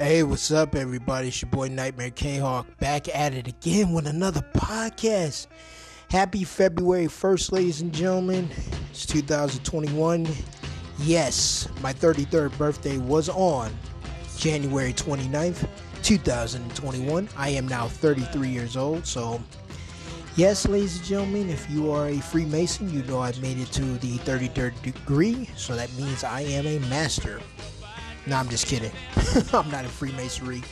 Hey, what's up, everybody? It's your boy Nightmare K Hawk back at it again with another podcast. Happy February 1st, ladies and gentlemen. It's 2021. Yes, my 33rd birthday was on January 29th, 2021. I am now 33 years old, so yes, ladies and gentlemen, if you are a Freemason, you know I've made it to the 33rd degree, so that means I am a master. No, I'm just kidding. I'm not in Freemasonry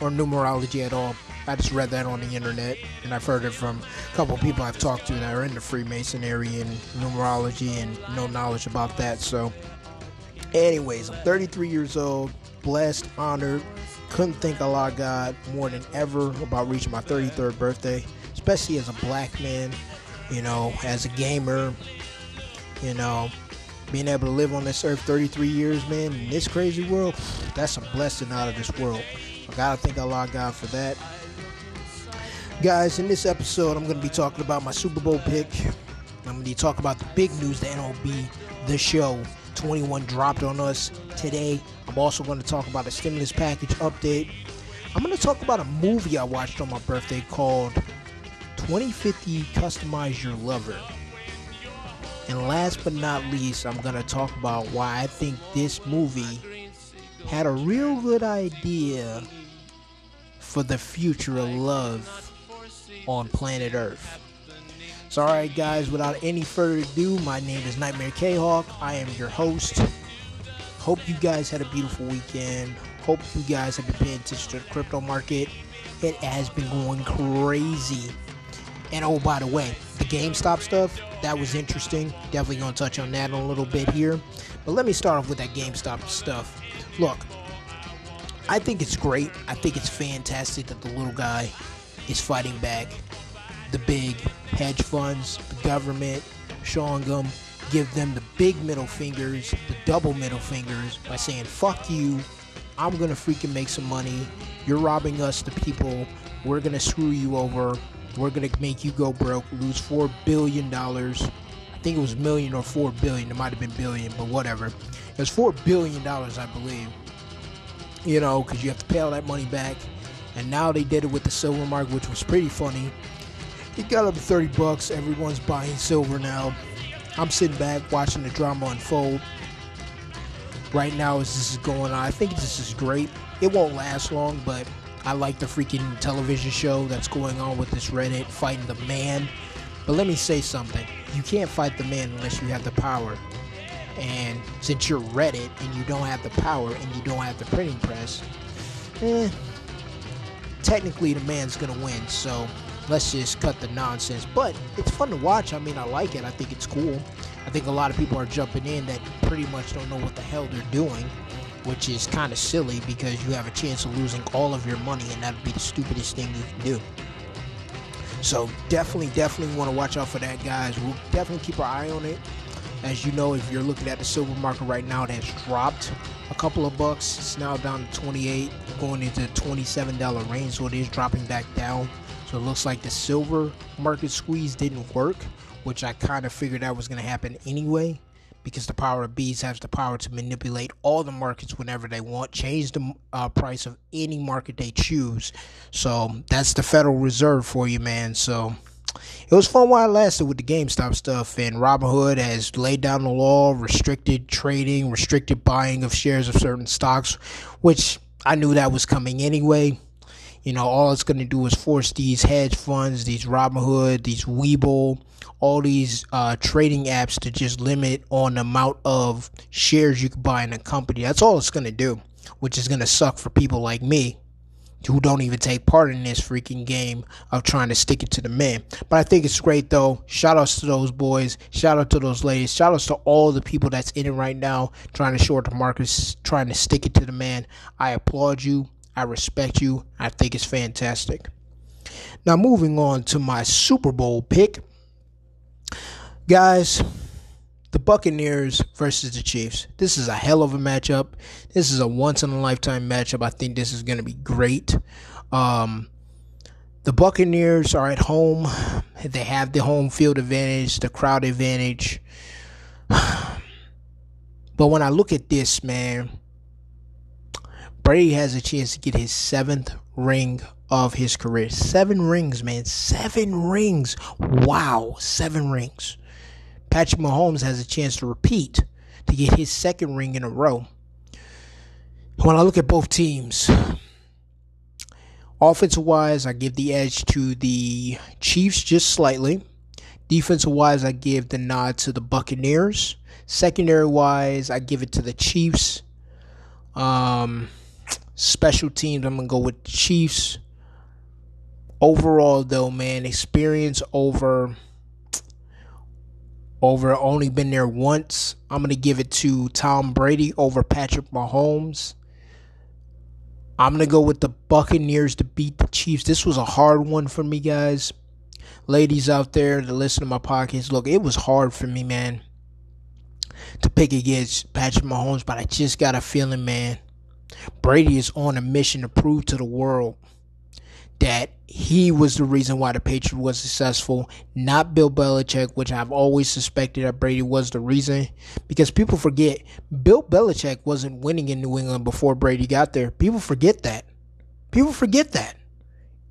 or numerology at all. I just read that on the internet, and I've heard it from a couple people I've talked to that are in the Freemasonry and numerology and no knowledge about that. So, anyways, I'm 33 years old, blessed, honored. Couldn't thank Allah God more than ever about reaching my 33rd birthday, especially as a black man, you know, as a gamer, you know, being able to live on this earth 33 years, man, in this crazy world, that's a blessing out of this world. I gotta thank Allah God for that. Guys, in this episode, I'm gonna be talking about my Super Bowl pick. I'm gonna be talking about the big news, the MLB, the show. 21 dropped on us today. I'm also to talk about a stimulus package update. I'm to talk about a movie I watched on my birthday called 2050 Customize Your Lover. And last but not least, I'm going to talk about why I think this movie had a real good idea for the future of love on planet Earth. So, alright, guys, without any further ado, my name is Nightmare K Hawk. I am your host. Hope you guys had a beautiful weekend. Hope you guys have been paying attention to the crypto market. It has been going crazy. And oh, by the way, the GameStop stuff, that was interesting. Definitely going to touch on that in a little bit here. But let me start off with that GameStop stuff. Look, I think it's great. I think it's fantastic that the little guy is fighting back. The big hedge funds, the government, showing them, give them the big middle fingers, the double middle fingers by saying, fuck you, I'm gonna freaking make some money. You're robbing us, the people. We're gonna screw you over. We're gonna make you go broke, lose four billion dollars. I think it was million or four billion. It might have been billion, but whatever. It was four billion dollars, I believe. You know, because you have to pay all that money back. And now they did it with the silver mark, which was pretty funny. It got up to 30 bucks. Everyone's buying silver now. I'm sitting back watching the drama unfold. Right now, as this is going on, I think this is great. It won't last long, but I like the freaking television show that's going on with this Reddit fighting the man. But let me say something. You can't fight the man unless you have the power. And since you're Reddit and you don't have the power and you don't have the printing press, eh, technically the man's gonna win. So let's just cut the nonsense. But it's fun to watch. I mean, I like it. I think it's cool. I think a lot of people are jumping in that pretty much don't know what the hell they're doing, which is kind of silly because you have a chance of losing all of your money, and that'd be the stupidest thing you can do. So definitely, definitely want to watch out for that, guys. We'll definitely keep our eye on it. As you know, if you're looking at the silver market right now, it has dropped a couple of bucks. It's now down to 28, going into $27 range, so it is dropping back down. So it looks like the silver market squeeze didn't work, which I kind of figured that was going to happen anyway, because the power of bees has the power to manipulate all the markets whenever they want, change the uh, price of any market they choose. So that's the Federal Reserve for you, man. So it was fun while it lasted with the GameStop stuff, and Robinhood has laid down the law, restricted trading, restricted buying of shares of certain stocks, which I knew that was coming anyway. You know, all it's going to do is force these hedge funds, these Robinhood, these Webull, all these uh, trading apps to just limit on the amount of shares you can buy in a company. That's all it's going to do, which is going to suck for people like me who don't even take part in this freaking game of trying to stick it to the man. But I think it's great though. Shout outs to those boys. Shout out to those ladies. Shout outs to all the people that's in it right now trying to short the markets, trying to stick it to the man. I applaud you. I respect you. I think it's fantastic. Now, moving on to my Super Bowl pick. Guys, the Buccaneers versus the Chiefs. This is a hell of a matchup. This is a once in a lifetime matchup. I think this is going to be great. Um, the Buccaneers are at home. They have the home field advantage, the crowd advantage. But when I look at this, man, Brady has a chance to get his seventh ring of his career. Seven rings, man. Seven rings. Wow. Seven rings. Patrick Mahomes has a chance to repeat to get his second ring in a row. When I look at both teams, offensive wise, I give the edge to the Chiefs just slightly. Defensive wise, I give the nod to the Buccaneers. Secondary wise, I give it to the Chiefs. Um, special teams, I'm gonna go with the Chiefs. Overall, though, man, experience over over only been there once. I'm gonna give it to Tom Brady over Patrick Mahomes. I'm gonna go with the Buccaneers to beat the Chiefs. This was a hard one for me, guys. Ladies out there that listen to my podcast, look, it was hard for me, man to pick against Patrick Mahomes, but I just got a feeling, man, Brady is on a mission to prove to the world that he was the reason why the Patriots was successful, not Bill Belichick, which I've always suspected that Brady was the reason. Because people forget Bill Belichick wasn't winning in New England before Brady got there. People forget that. People forget that.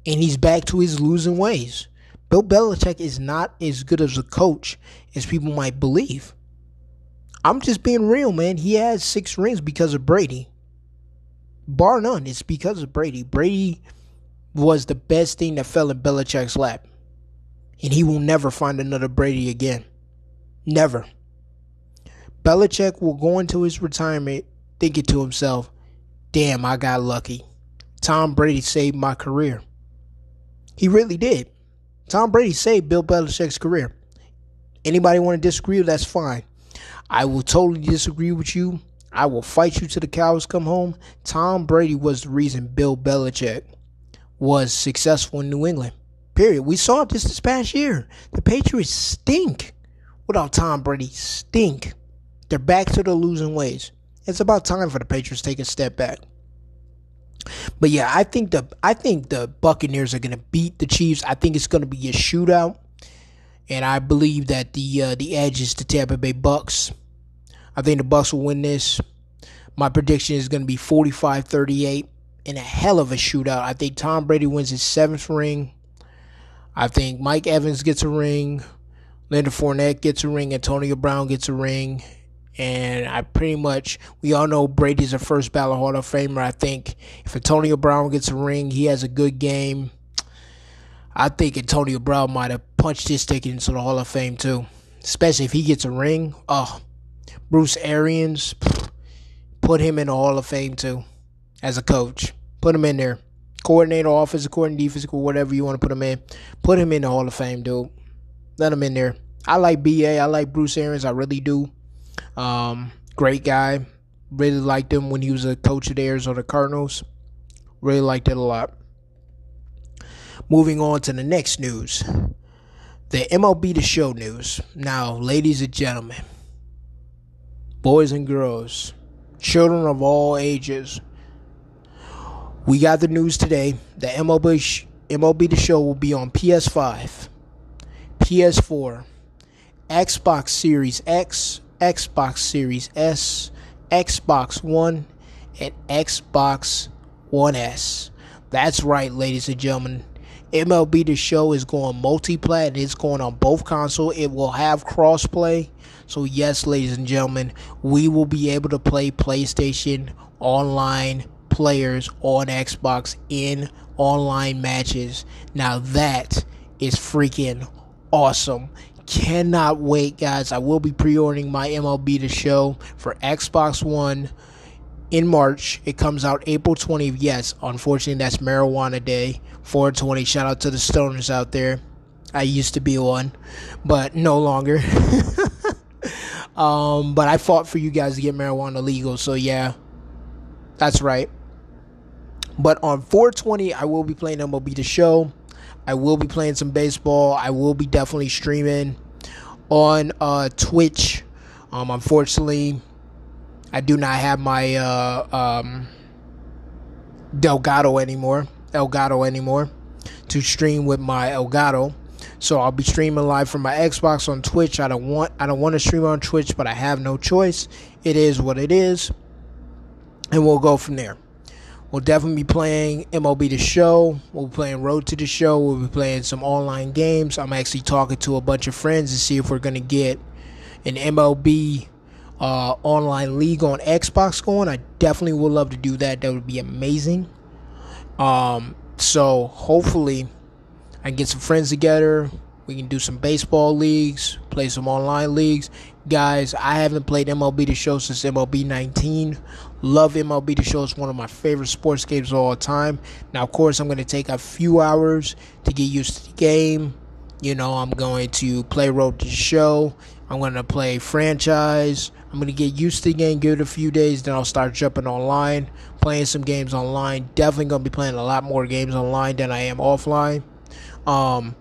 And he's back to his losing ways. Bill Belichick is not as good as a coach as people might believe. I'm just being real, man. He has six rings because of Brady. Bar none, it's because of Brady. Brady was the best thing that fell in Belichick's lap. And he will never find another Brady again. Never. Belichick will go into his retirement thinking to himself, damn, I got lucky. Tom Brady saved my career. He really did. Tom Brady saved Bill Belichick's career. Anybody want to disagree? That's fine. I will totally disagree with you. I will fight you till the cows come home. Tom Brady was the reason Bill Belichick was successful in New England. Period. We saw this this past year. The Patriots stink without Tom Brady. Stink. They're back to the losing ways. It's about time for the Patriots to take a step back. But yeah, I think the I think the Buccaneers are going to beat the Chiefs. I think it's going to be a shootout and I believe that the uh, the edge is the Tampa Bay Bucks. I think the Bucks will win this. My prediction is going to be 45-38 in a hell of a shootout. I think Tom Brady wins his seventh ring. I think Mike Evans gets a ring. Leonard Fournette gets a ring. Antonio Brown gets a ring. And I pretty much, we all know Brady's a first ballot Hall of Famer. I think if Antonio Brown gets a ring, he has a good game. I think Antonio Brown might have punched his ticket into the Hall of Fame too. Especially if he gets a ring. Oh, Bruce Arians, put him in the Hall of Fame too, as a coach. Put him in there. Coordinator, offensive coordinator, defensive whatever you want to put him in. Put him in the Hall of Fame, dude. Let him in there. I like BA. I like Bruce Arians. I really do. Um, great guy. Really liked him when he was a coach of the Arizona Cardinals. Really liked it a lot. Moving on to the next news the MLB The Show news. Now, ladies and gentlemen, boys and girls, children of all ages, we got the news today that MLB, MLB The Show will be on PS5, PS4, Xbox Series X, Xbox Series S, Xbox One, and Xbox One S. That's right, ladies and gentlemen. MLB The Show is going multi-plat. It's going on both console. It will have crossplay. So yes, ladies and gentlemen, we will be able to play PlayStation online players on Xbox in online matches. Now that is freaking awesome. Cannot wait, guys. I will be pre-ordering my MLB The Show for Xbox One in March. It comes out April 20th. Yes, unfortunately, that's Marijuana Day. 420. Shout out to the stoners out there. I used to be one, but no longer. um, but I fought for you guys to get marijuana legal, so yeah, that's right. But on 420, I will be playing MLB The Show. I will be playing some baseball. I will be definitely streaming on uh, Twitch. Um, unfortunately, I do not have my uh, um, Delgado anymore. Elgato anymore to stream with my Elgato. So I'll be streaming live from my Xbox on Twitch. I don't want I don't want to stream on Twitch, but I have no choice. It is what it is. And we'll go from there. We'll definitely be playing MLB The Show. We'll be playing Road to the Show. We'll be playing some online games. I'm actually talking to a bunch of friends to see if we're going to get an MLB uh, online league on Xbox going. I definitely would love to do that. That would be amazing. Um, so hopefully, I can get some friends together. We can do some baseball leagues, play some online leagues. Guys, I haven't played MLB The Show since MLB 19. Love MLB The Show. It's one of my favorite sports games of all time. Now, of course, I'm going to take a few hours to get used to the game. You know, I'm going to play Road to the Show. I'm going to play franchise. I'm going to get used to the game, give it a few days, then I'll start jumping online, playing some games online. Definitely going to be playing a lot more games online than I am offline. Um,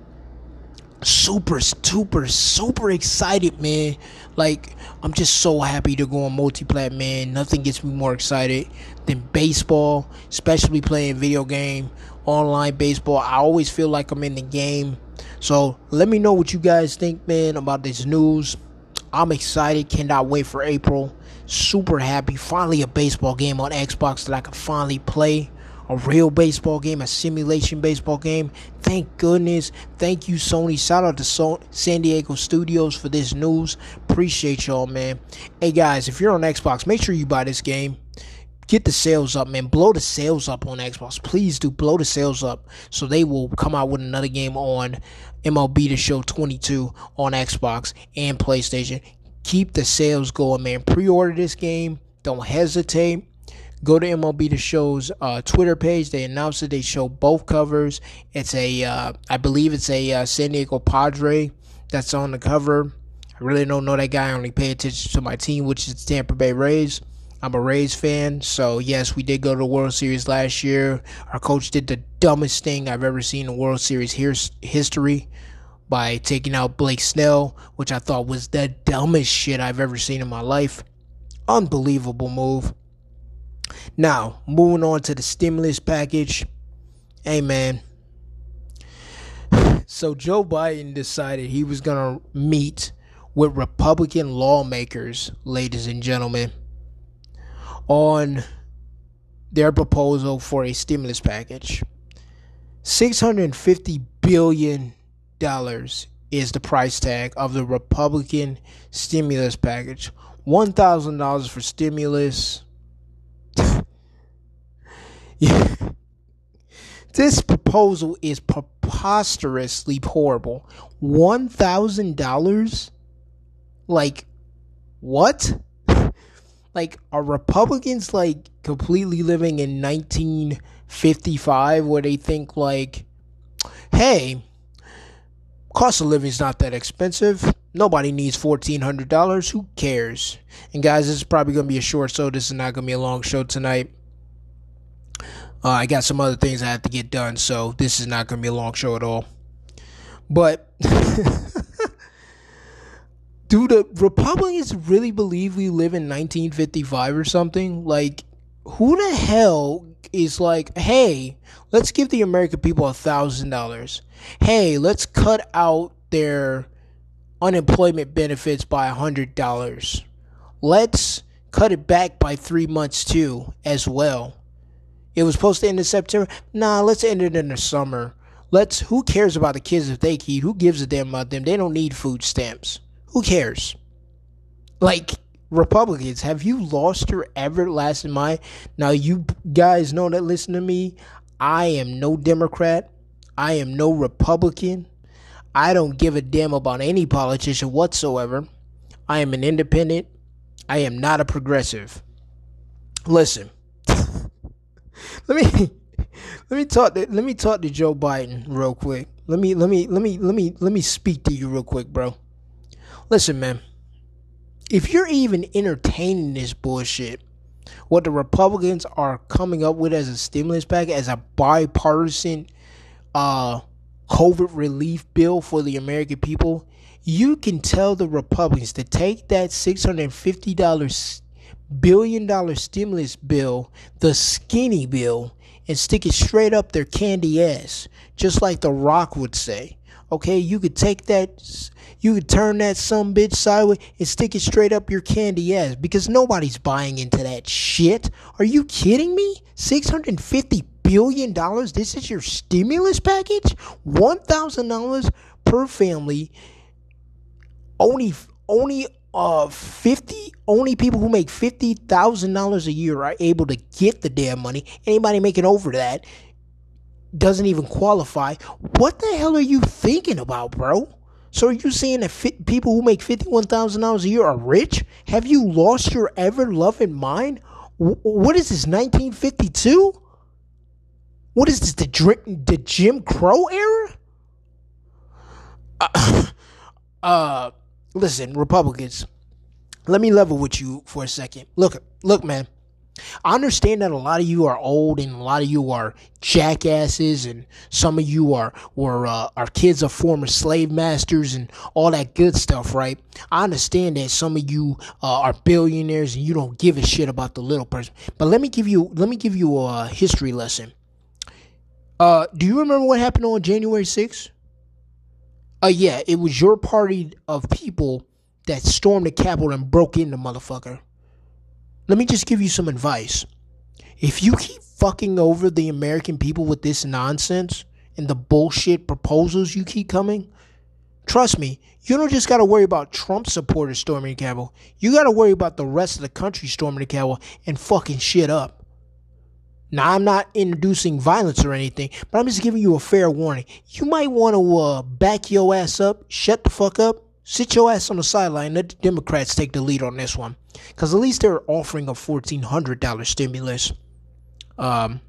super, super, super excited, man. Like, I'm just so happy to go on multiplat, man. Nothing gets me more excited than baseball, especially playing video game, online baseball. I always feel like I'm in the game. So let me know what you guys think, man, about this news. I'm excited. Cannot wait for April. Super happy. Finally, a baseball game on Xbox that I can finally play a real baseball game, a simulation baseball game. Thank goodness. Thank you, Sony. Shout out to so- San Diego Studios for this news. Appreciate y'all, man. Hey, guys, if you're on Xbox, make sure you buy this game. Get the sales up, man. Blow the sales up on Xbox. Please do blow the sales up so they will come out with another game on MLB The Show 22 on Xbox and PlayStation. Keep the sales going, man. Pre order this game. Don't hesitate Go to MLB The Show's uh, Twitter page. They announced it. They show both covers. It's a, uh, I believe it's a uh, San Diego Padre that's on the cover. I really don't know that guy. I only pay attention to my team, which is Tampa Bay Rays. I'm a Rays fan, so yes, we did go to the World Series last year. Our coach did the dumbest thing I've ever seen in World Series history by taking out Blake Snell, which I thought was the dumbest shit I've ever seen in my life. Unbelievable move. Now, moving on to the stimulus package. Hey, man. So, Joe Biden decided he was going to meet with Republican lawmakers, ladies and gentlemen, on their proposal for a stimulus package. $650 billion is the price tag of the Republican stimulus package. $1,000 for stimulus, this proposal is preposterously horrible. One thousand dollars? Like what? like are Republicans like completely living in 1955 where they think like hey cost of living is not that expensive nobody needs $1400 who cares and guys this is probably to be a short show this is not to be a long show tonight uh, I got some other things I have to get done, so this is not going to be a long show at all. But do the Republicans really believe we live in 1955 or something? Like, who the hell is like, hey, let's give the American people a thousand dollars. Hey, let's cut out their unemployment benefits by a hundred dollars. Let's cut it back by three months too, as well. It was supposed to end in September. Nah, let's end it in the summer. Let's. Who cares about the kids if they eat? Who gives a damn about them? They don't need food stamps. Who cares? Like Republicans, have you lost your everlasting mind? Now you guys know that. Listen to me. I am no Democrat. I am no Republican. I don't give a damn about any politician whatsoever. I am an independent. I am not a progressive. Listen let me let me talk to, let me talk to Joe Biden real quick. Let me let me let me let me let me speak to you real quick, bro. Listen, man. If you're even entertaining this bullshit, what the Republicans are coming up with as a stimulus package, as a bipartisan uh COVID relief bill for the American people, you can tell the Republicans to take that $650 billion dollar stimulus bill, the skinny bill, and stick it straight up their candy ass, just like The Rock would say. Okay, you could take that, you could turn that some bitch sideways and stick it straight up your candy ass because nobody's buying into that shit. Are you kidding me? Six hundred and fifty billion dollars. This is your stimulus package. One thousand dollars per family. Only, only uh 50 only people who make $50,000 a year are able to get the damn money. Anybody making over that doesn't even qualify. What the hell are you thinking about, bro? So are you saying that people who make $51,000 a year are rich? Have you lost your ever loving mind? W- what is this 1952? What is this the the Jim Crow era? Uh, uh listen, Republicans, let me level with you for a second. Look, look, man. I understand that a lot of you are old and a lot of you are jackasses and some of you are were uh, are kids of former slave masters and all that good stuff, right? I understand that some of you uh, are billionaires and you don't give a shit about the little person. But let me give you let me give you a history lesson. Uh, do you remember what happened on January 6th? Uh, yeah, it was your party of people that stormed the Capitol and broke in the motherfucker. Let me just give you some advice. If you keep fucking over the American people with this nonsense and the bullshit proposals you keep coming, trust me, you don't just got to worry about Trump supporters storming the Capitol. You got to worry about the rest of the country storming the Capitol and fucking shit up. Now, I'm not introducing violence or anything, but I'm just giving you a fair warning. You might want to uh, back your ass up, shut the fuck up, sit your ass on the sideline, let the Democrats take the lead on this one. Because at least they're offering a $1,400 stimulus, um,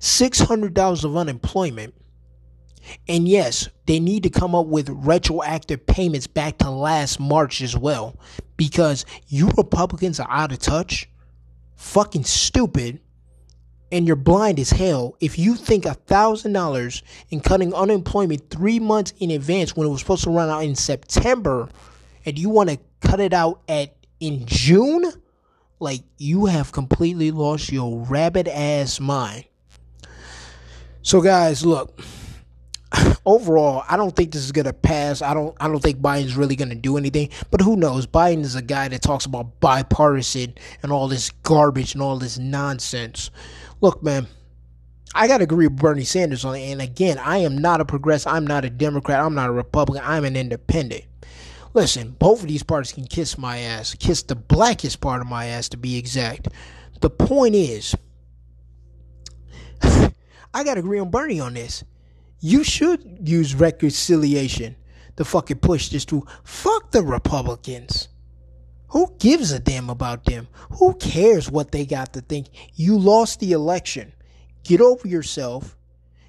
$600 of unemployment. And yes, they need to come up with retroactive payments back to last March as well. Because you Republicans are out of touch, fucking stupid, and you're blind as hell if you think a thousand dollars in cutting unemployment three months in advance when it was supposed to run out in September and you want to cut it out at in June, like you have completely lost your rabid ass mind. So guys, look, overall, I don't think this is gonna pass. I don't I don't think Biden's really gonna do anything. But who knows? Biden is a guy that talks about bipartisan and all this garbage and all this nonsense. Look, man, I got to agree with Bernie Sanders on it. And again, I am not a progressive. I'm not a Democrat. I'm not a Republican. I'm an independent. Listen, both of these parties can kiss my ass, kiss the blackest part of my ass to be exact. The point is, I got to agree on Bernie on this. You should use reconciliation to fucking push this through. Fuck the Republicans. Who gives a damn about them? Who cares what they got to think? You lost the election. Get over yourself.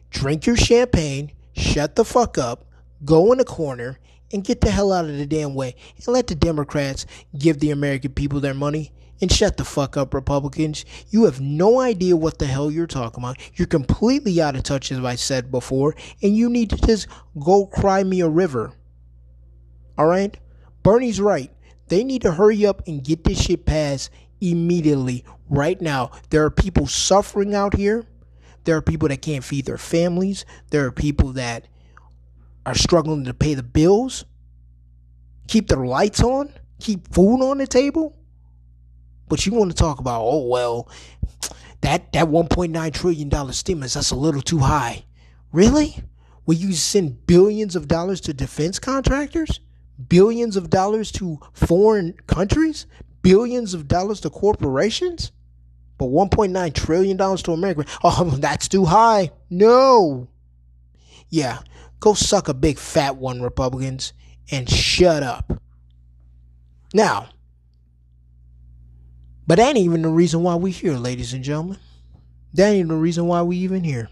Drink your champagne. Shut the fuck up. Go in the corner and get the hell out of the damn way. And let the Democrats give the American people their money. And shut the fuck up, Republicans. You have no idea what the hell you're talking about. You're completely out of touch, as I said before. And you need to just go cry me a river. All right? Bernie's right. They need to hurry up and get this shit passed immediately, right now. There are people suffering out here. There are people that can't feed their families. There are people that are struggling to pay the bills, keep their lights on, keep food on the table. But you want to talk about, oh well, that that 1.9 trillion dollar stimulus that's a little too high. Really? Will you send billions of dollars to defense contractors? Billions of dollars to foreign countries, billions of dollars to corporations, but 1.9 trillion dollars to America. Oh, that's too high. No. Yeah, go suck a big fat one, Republicans, and shut up. Now, but that ain't even the reason why we here, ladies and gentlemen. That ain't even the reason why we even here.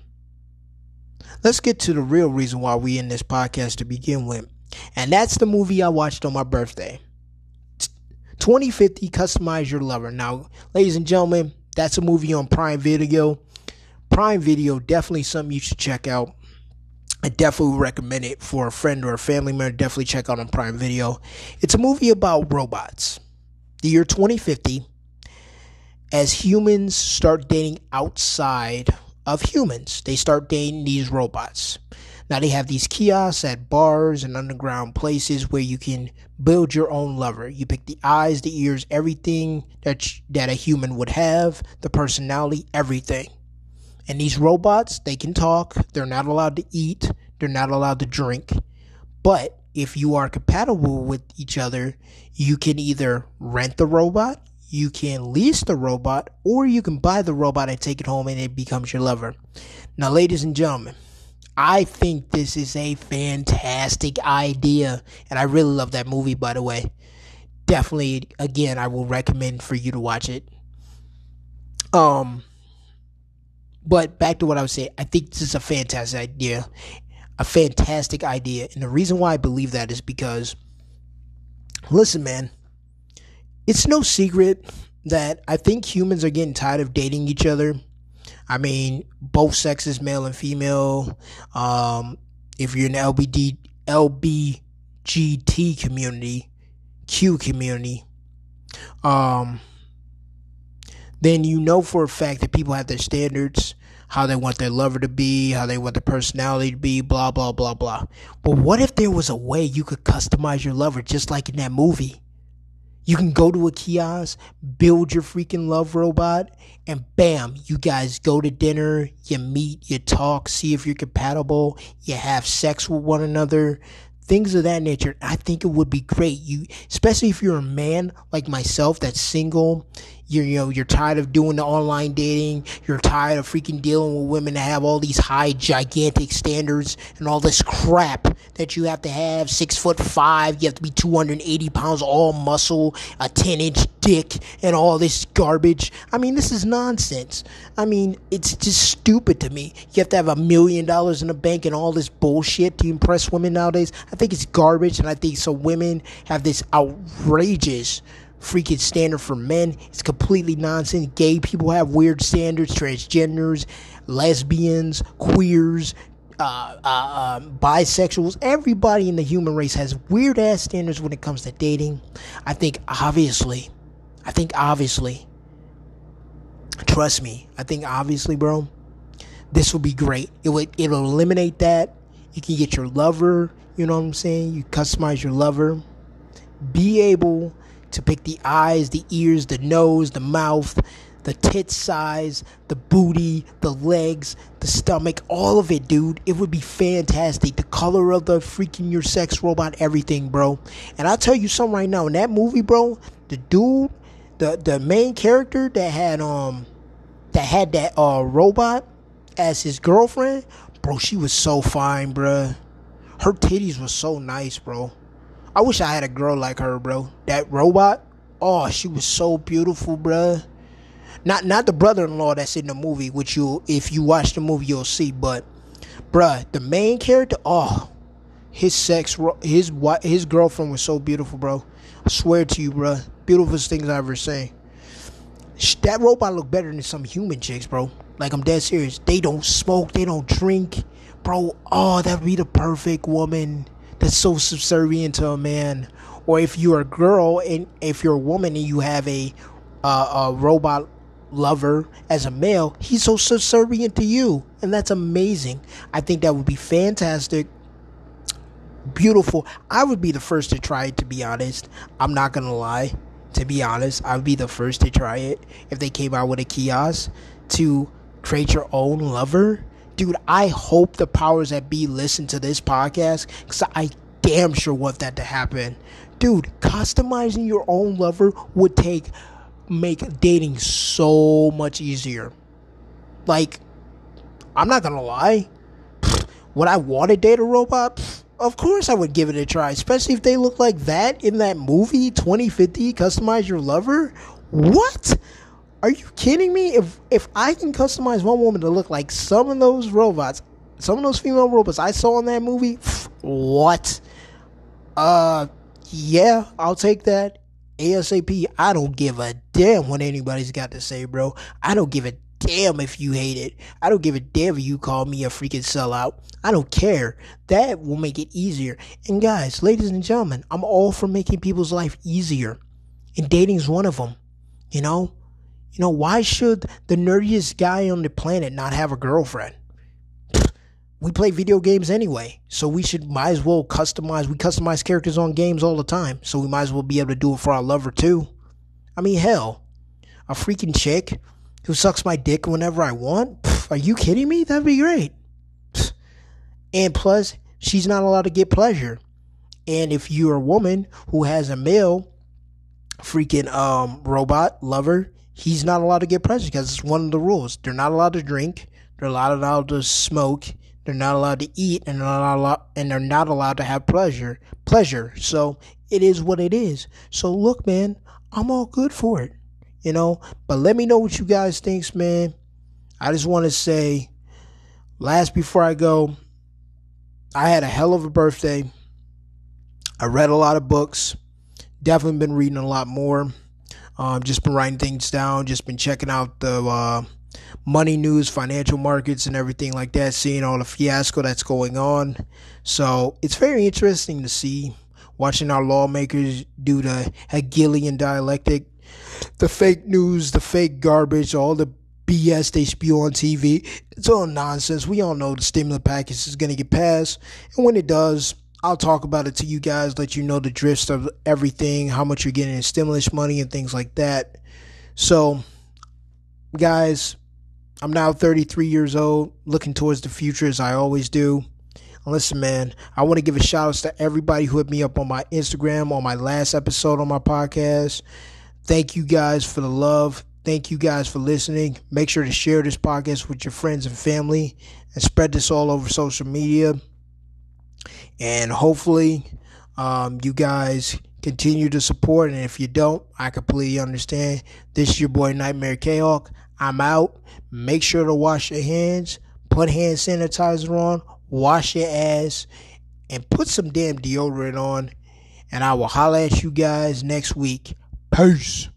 Let's get to the real reason why we in this podcast to begin with. And that's the movie I watched on my birthday. 2050 Customize Your Lover. Now, ladies and gentlemen, that's a movie on Prime Video. Prime Video, definitely something you should check out. I definitely recommend it for a friend or a family member. Definitely check out on Prime Video. It's a movie about robots. The year 2050, as humans start dating outside of humans, they start dating these robots. Now they have these kiosks at bars and underground places where you can build your own lover. You pick the eyes, the ears, everything that that a human would have, the personality, everything. And these robots, they can talk. They're not allowed to eat. They're not allowed to drink. But if you are compatible with each other, you can either rent the robot, you can lease the robot, or you can buy the robot and take it home and it becomes your lover. Now, ladies and gentlemen, I think this is a fantastic idea, and I really love that movie, by the way. Definitely, again, I will recommend for you to watch it. Um, but back to what I was saying, I think this is a fantastic idea, a fantastic idea, and the reason why I believe that is because, listen, man, it's no secret that I think humans are getting tired of dating each other. I mean, both sexes, male and female. Um, if you're in the LBD, LBGT community, Q community, um, then you know for a fact that people have their standards, how they want their lover to be, how they want their personality to be, blah, blah, blah, blah. But what if there was a way you could customize your lover just like in that movie? You can go to a kiosk, build your freaking love robot, and bam, you guys go to dinner, you meet, you talk, see if you're compatible, you have sex with one another, things of that nature. I think it would be great. You, especially if you're a man like myself that's single, you're, you know, you're tired of doing the online dating. You're tired of freaking dealing with women that have all these high, gigantic standards and all this crap that you have to have. Six foot five, you have to be 280 pounds, all muscle, a 10 inch dick, and all this garbage. I mean, this is nonsense. I mean, it's just stupid to me. You have to have a million dollars in the bank and all this bullshit to impress women nowadays. I think it's garbage, and I think so women have this outrageous freaking standard for men. It's completely nonsense. Gay people have weird standards, transgenders, lesbians, queers, uh, uh, um, bisexuals, everybody in the human race has weird ass standards when it comes to dating. I think obviously, I think obviously, trust me, I think obviously, bro, this will be great. It would it'll eliminate that. You can get your lover, you know what I'm saying? You customize your lover. Be able to pick the eyes, the ears, the nose, the mouth, the tit size, the booty, the legs, the stomach, all of it, dude. It would be fantastic. The color of the freaking your sex robot, everything, bro. And I'll tell you something right now. In that movie, bro, the dude, the the main character that had um that had that uh robot as his girlfriend, bro, she was so fine, bro. Her titties were so nice, bro. I wish I had a girl like her, bro. That robot, oh, she was so beautiful, bro. Not not the brother-in-law that's in the movie, which you if you watch the movie you'll see, but bruh, the main character, oh, his sex, his his girlfriend was so beautiful, bro. I swear to you, bro, beautifulest things I ever seen. That robot looked better than some human chicks, bro. Like I'm dead serious. They don't smoke, they don't drink, bro. Oh, that'd be the perfect woman that's so subservient to a man. Or if you're a girl and if you're a woman and you have a uh, a robot lover as a male, he's so subservient to you, and that's amazing. I think that would be fantastic. Beautiful. I would be the first to try it, to be honest. I'm not gonna lie. To be honest, I would be the first to try it if they came out with a kiosk to create your own lover dude, I hope the powers that be listen to this podcast because I damn sure want that to happen. Dude, customizing your own lover would take make dating so much easier. Like, I'm not gonna lie. Would I want to date a robot? Of course I would give it a try, especially if they look like that in that movie 2050 Customize Your Lover. What? Are you kidding me? If if I can customize one woman to look like some of those robots, some of those female robots I saw in that movie, what? Uh, yeah, I'll take that. ASAP. I don't give a damn what anybody's got to say, bro. I don't give a damn if you hate it. I don't give a damn if you call me a freaking sellout. I don't care. That will make it easier. And guys, ladies and gentlemen, I'm all for making people's life easier. And dating's one of them. You know? You know, why should the nerdiest guy on the planet not have a girlfriend? we play video games anyway. So we should might as well customize. We customize characters on games all the time. So we might as well be able to do it for our lover too. I mean, hell, a freaking chick who sucks my dick whenever I want. Pff, are you kidding me? That'd be great. Pff. And plus, she's not allowed to get pleasure. And if you're a woman who has a male freaking um robot lover, he's not allowed to get pleasure because it's one of the rules. They're not allowed to drink. They're not allowed to smoke. They're not allowed to eat, and they're not allowed, and they're not allowed to have pleasure. Pleasure. So it is what it is. So look, man, I'm all good for it, you know. But let me know what you guys thinks, man. I just want to say, last before I go, I had a hell of a birthday. I read a lot of books. Definitely been reading a lot more. Um, just been writing things down. Just been checking out the uh, money news, financial markets, and everything like that. Seeing all the fiasco that's going on. So it's very interesting to see watching our lawmakers do the Hegelian dialectic, the fake news, the fake garbage, all the BS they spew on TV. It's all nonsense. We all know the stimulus package is going to get passed. And when it does, I'll talk about it to you guys, let you know the drift of everything, how much you're getting in stimulus money and things like that. So, guys, I'm now 33 years old, looking towards the future as I always do. Listen, man, I want to give a shout out to everybody who hit me up on my Instagram on my last episode on my podcast. Thank you guys for the love. Thank you guys for listening. Make sure to share this podcast with your friends and family and spread this all over social media. And hopefully, um, you guys continue to support. And if you don't, I completely understand. This is your boy Nightmare Hawk. I'm out. Make sure to wash your hands, put hand sanitizer on, wash your ass, and put some damn deodorant on. And I will holler at you guys next week. Peace.